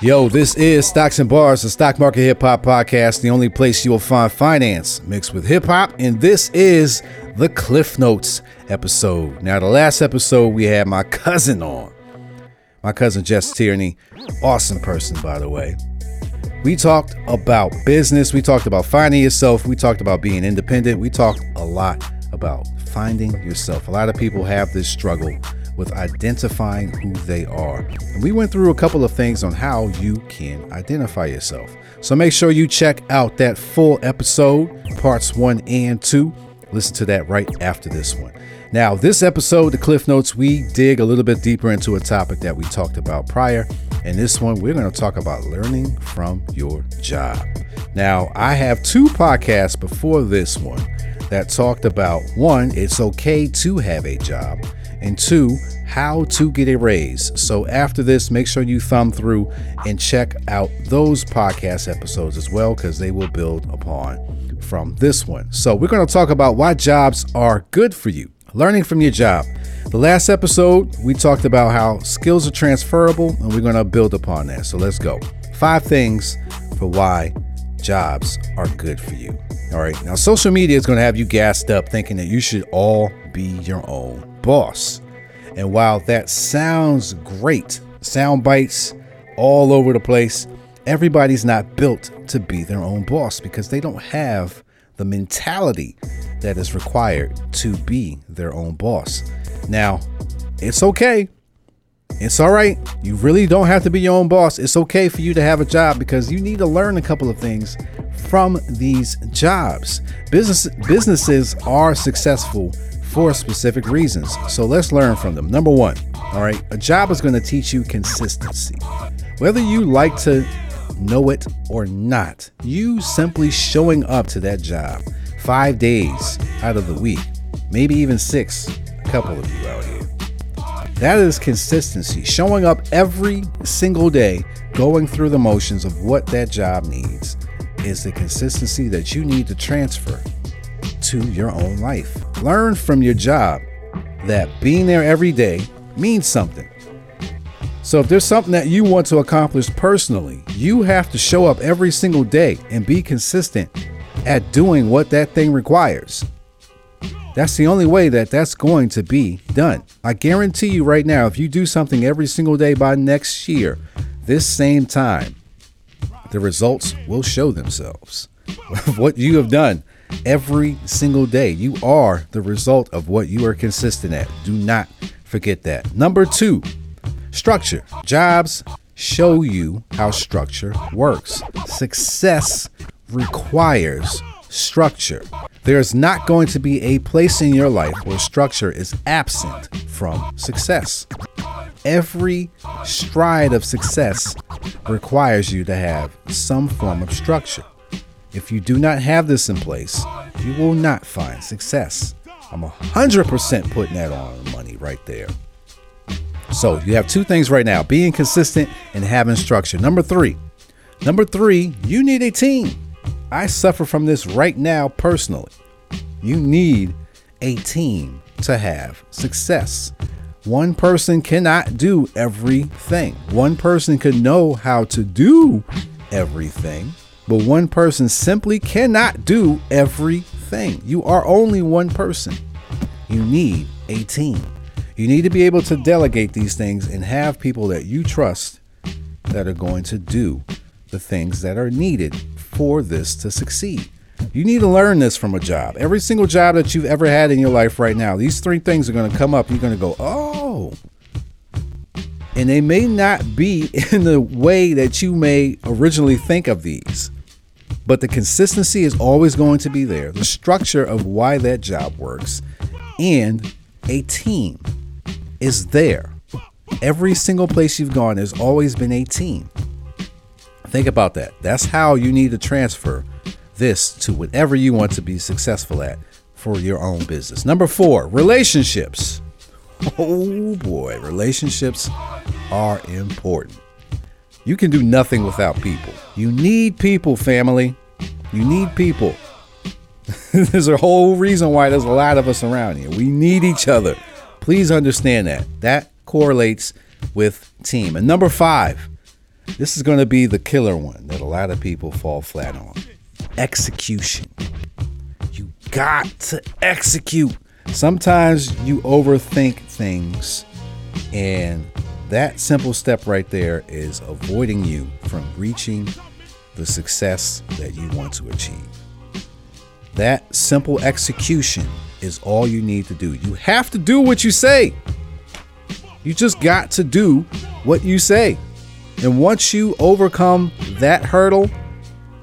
Yo, this is Stocks and Bars, the Stock Market Hip Hop Podcast, the only place you will find finance mixed with hip hop. And this is the Cliff Notes episode. Now, the last episode we had my cousin on, my cousin Jes Tierney, awesome person, by the way. We talked about business, we talked about finding yourself, we talked about being independent, we talked a lot about finding yourself. A lot of people have this struggle with identifying who they are. And we went through a couple of things on how you can identify yourself. So make sure you check out that full episode, parts one and two. Listen to that right after this one. Now, this episode, the Cliff Notes, we dig a little bit deeper into a topic that we talked about prior. And this one, we're going to talk about learning from your job. Now, I have two podcasts before this one that talked about one, it's okay to have a job, and two, how to get a raise. So after this, make sure you thumb through and check out those podcast episodes as well, because they will build upon from this one. So we're going to talk about why jobs are good for you, learning from your job. The last episode, we talked about how skills are transferable, and we're going to build upon that. So let's go. Five things for why jobs are good for you. All right. Now, social media is going to have you gassed up thinking that you should all be your own boss. And while that sounds great, sound bites all over the place, everybody's not built to be their own boss because they don't have the mentality that is required to be their own boss. Now, it's okay. It's all right. You really don't have to be your own boss. It's okay for you to have a job because you need to learn a couple of things from these jobs. Business businesses are successful for specific reasons. So let's learn from them. Number 1, all right, a job is going to teach you consistency. Whether you like to know it or not, you simply showing up to that job 5 days out of the week, maybe even 6, a couple of you out here. That is consistency, showing up every single day, going through the motions of what that job needs is the consistency that you need to transfer to your own life. Learn from your job that being there every day means something. So, if there's something that you want to accomplish personally, you have to show up every single day and be consistent at doing what that thing requires. That's the only way that that's going to be done. I guarantee you right now, if you do something every single day by next year, this same time, the results will show themselves. what you have done every single day, you are the result of what you are consistent at. Do not forget that. Number two, structure. Jobs show you how structure works. Success requires structure. There's not going to be a place in your life where structure is absent from success. Every stride of success requires you to have some form of structure. If you do not have this in place, you will not find success. I'm 100% putting that on money right there. So you have two things right now being consistent and having structure. Number three, number three, you need a team. I suffer from this right now personally. You need a team to have success. One person cannot do everything. One person could know how to do everything, but one person simply cannot do everything. You are only one person. You need a team. You need to be able to delegate these things and have people that you trust that are going to do the things that are needed for this to succeed. You need to learn this from a job. Every single job that you've ever had in your life right now, these three things are going to come up. You're going to go, oh. And they may not be in the way that you may originally think of these, but the consistency is always going to be there. The structure of why that job works and a team is there. Every single place you've gone, there's always been a team. Think about that. That's how you need to transfer this to whatever you want to be successful at for your own business. Number four, relationships. Oh boy, relationships are important. You can do nothing without people. You need people, family. You need people. there's a whole reason why there's a lot of us around here. We need each other. Please understand that. That correlates with team. And number five, this is going to be the killer one that a lot of people fall flat on execution. You got to execute. Sometimes you overthink things, and that simple step right there is avoiding you from reaching the success that you want to achieve. That simple execution is all you need to do. You have to do what you say. You just got to do what you say. And once you overcome that hurdle,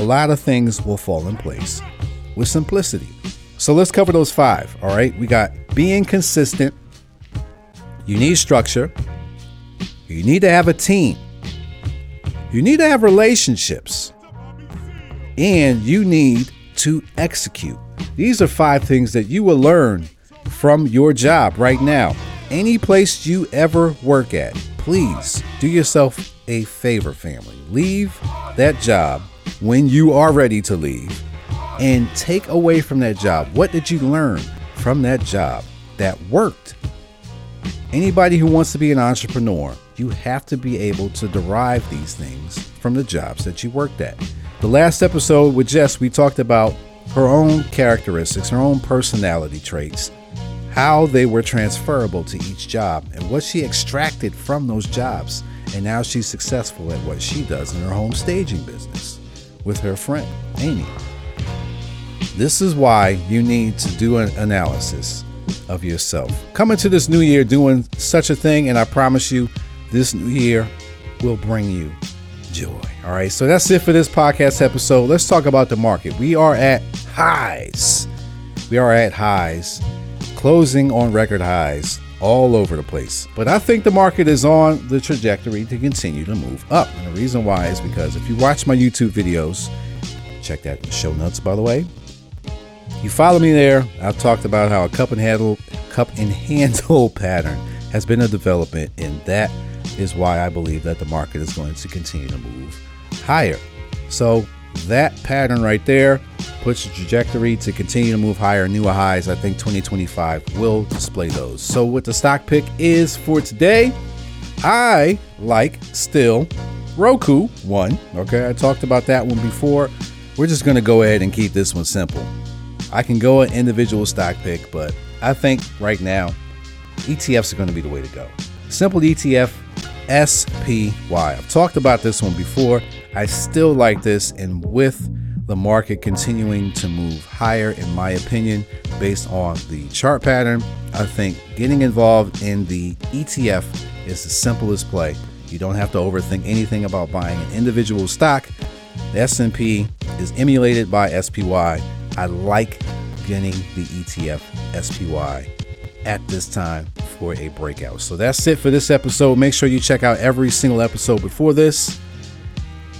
a lot of things will fall in place with simplicity. So let's cover those five. All right. We got being consistent. You need structure. You need to have a team. You need to have relationships. And you need to execute. These are five things that you will learn from your job right now. Any place you ever work at, please do yourself a favor, family. Leave that job when you are ready to leave and take away from that job what did you learn from that job that worked. Anybody who wants to be an entrepreneur, you have to be able to derive these things from the jobs that you worked at. The last episode with Jes, we talked about her own characteristics, her own personality traits, how they were transferable to each job, and what she extracted from those jobs. And now she's successful at what she does in her home staging business with her friend, Amy. This is why you need to do an analysis of yourself. Coming to this new year doing such a thing, and I promise you, this new year will bring you joy. All right, so that's it for this podcast episode. Let's talk about the market. We are at highs. We are at highs, closing on record highs all over the place. But I think the market is on the trajectory to continue to move up. And the reason why is because if you watch my YouTube videos, check that in the show notes, by the way. You follow me there. I've talked about how a cup and handle cup and handle pattern has been a development, and that is why I believe that the market is going to continue to move higher. So that pattern right there puts the trajectory to continue to move higher, newer highs. I think 2025 will display those. So, what the stock pick is for today, I like still Roku one. Okay, I talked about that one before. We're just to go ahead and keep this one simple. I can go an individual stock pick, but I think right now ETFs are to be the way to go. Simple ETF SPY. I've talked about this one before. I still like this, and with the market continuing to move higher, in my opinion, based on the chart pattern, I think getting involved in the ETF is the simplest play. You don't have to overthink anything about buying an individual stock. The S&P is emulated by SPY. I like getting the ETF SPY at this time for a breakout. So that's it for this episode. Make sure you check out every single episode before this.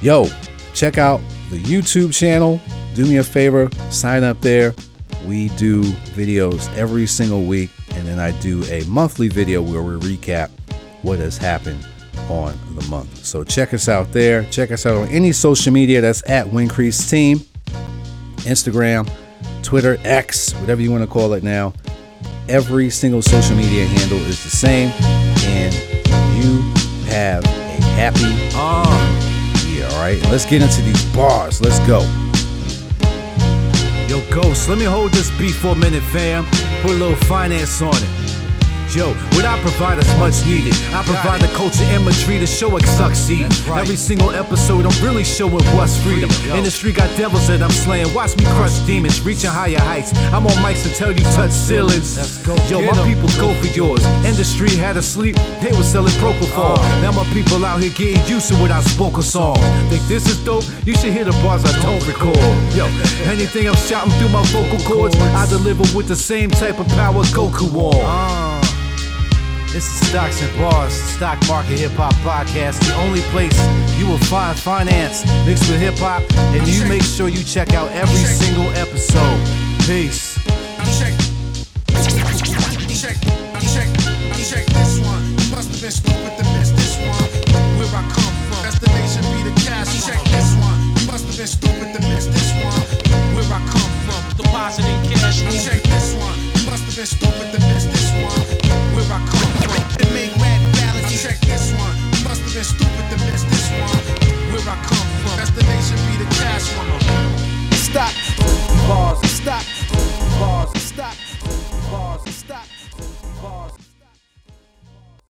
Yo, check out the YouTube channel. Do me a favor, sign up there. We do videos every single week, and then I do a monthly video where we recap what has happened on the month. So check us out there. Check us out on any social media that's at Wincrease Team, Instagram, Twitter, X, whatever you want to call it now. Every single social media handle is the same, and you have a happy year. All right, let's get into these bars. Let's go. yo, Ghost, let me hold this beat for a minute, fam. Put a little finance on it. Yo, what I provide is much needed. I provide the culture imagery to show it succeed. Every single episode, I'm really showing what's freedom. Industry got devils that I'm slaying. Watch me crush demons, reaching higher heights. I'm on mics to tell you touch ceilings. Yo, my people go for yours. Industry had us sleep, they were selling propofol. Now my people out here getting used to what I spoke a song. Think this is dope? You should hear the bars I don't record. Yo, anything I'm shouting through my vocal cords, I deliver with the same type of power Goku on. This is Stocks and Bars, Stock Market Hip Hop Podcast, the only place you will find finance mixed with hip hop, and you make sure you check out every single episode. Peace. Check. Check. Check. Check this one. You must have been stupid to miss this one. Where I come from, destination be the cash. Check this one. You must have been stupid to miss this one. Where I come from, depositing cash. Check this one. You must have been stupid to miss this one. been stupid to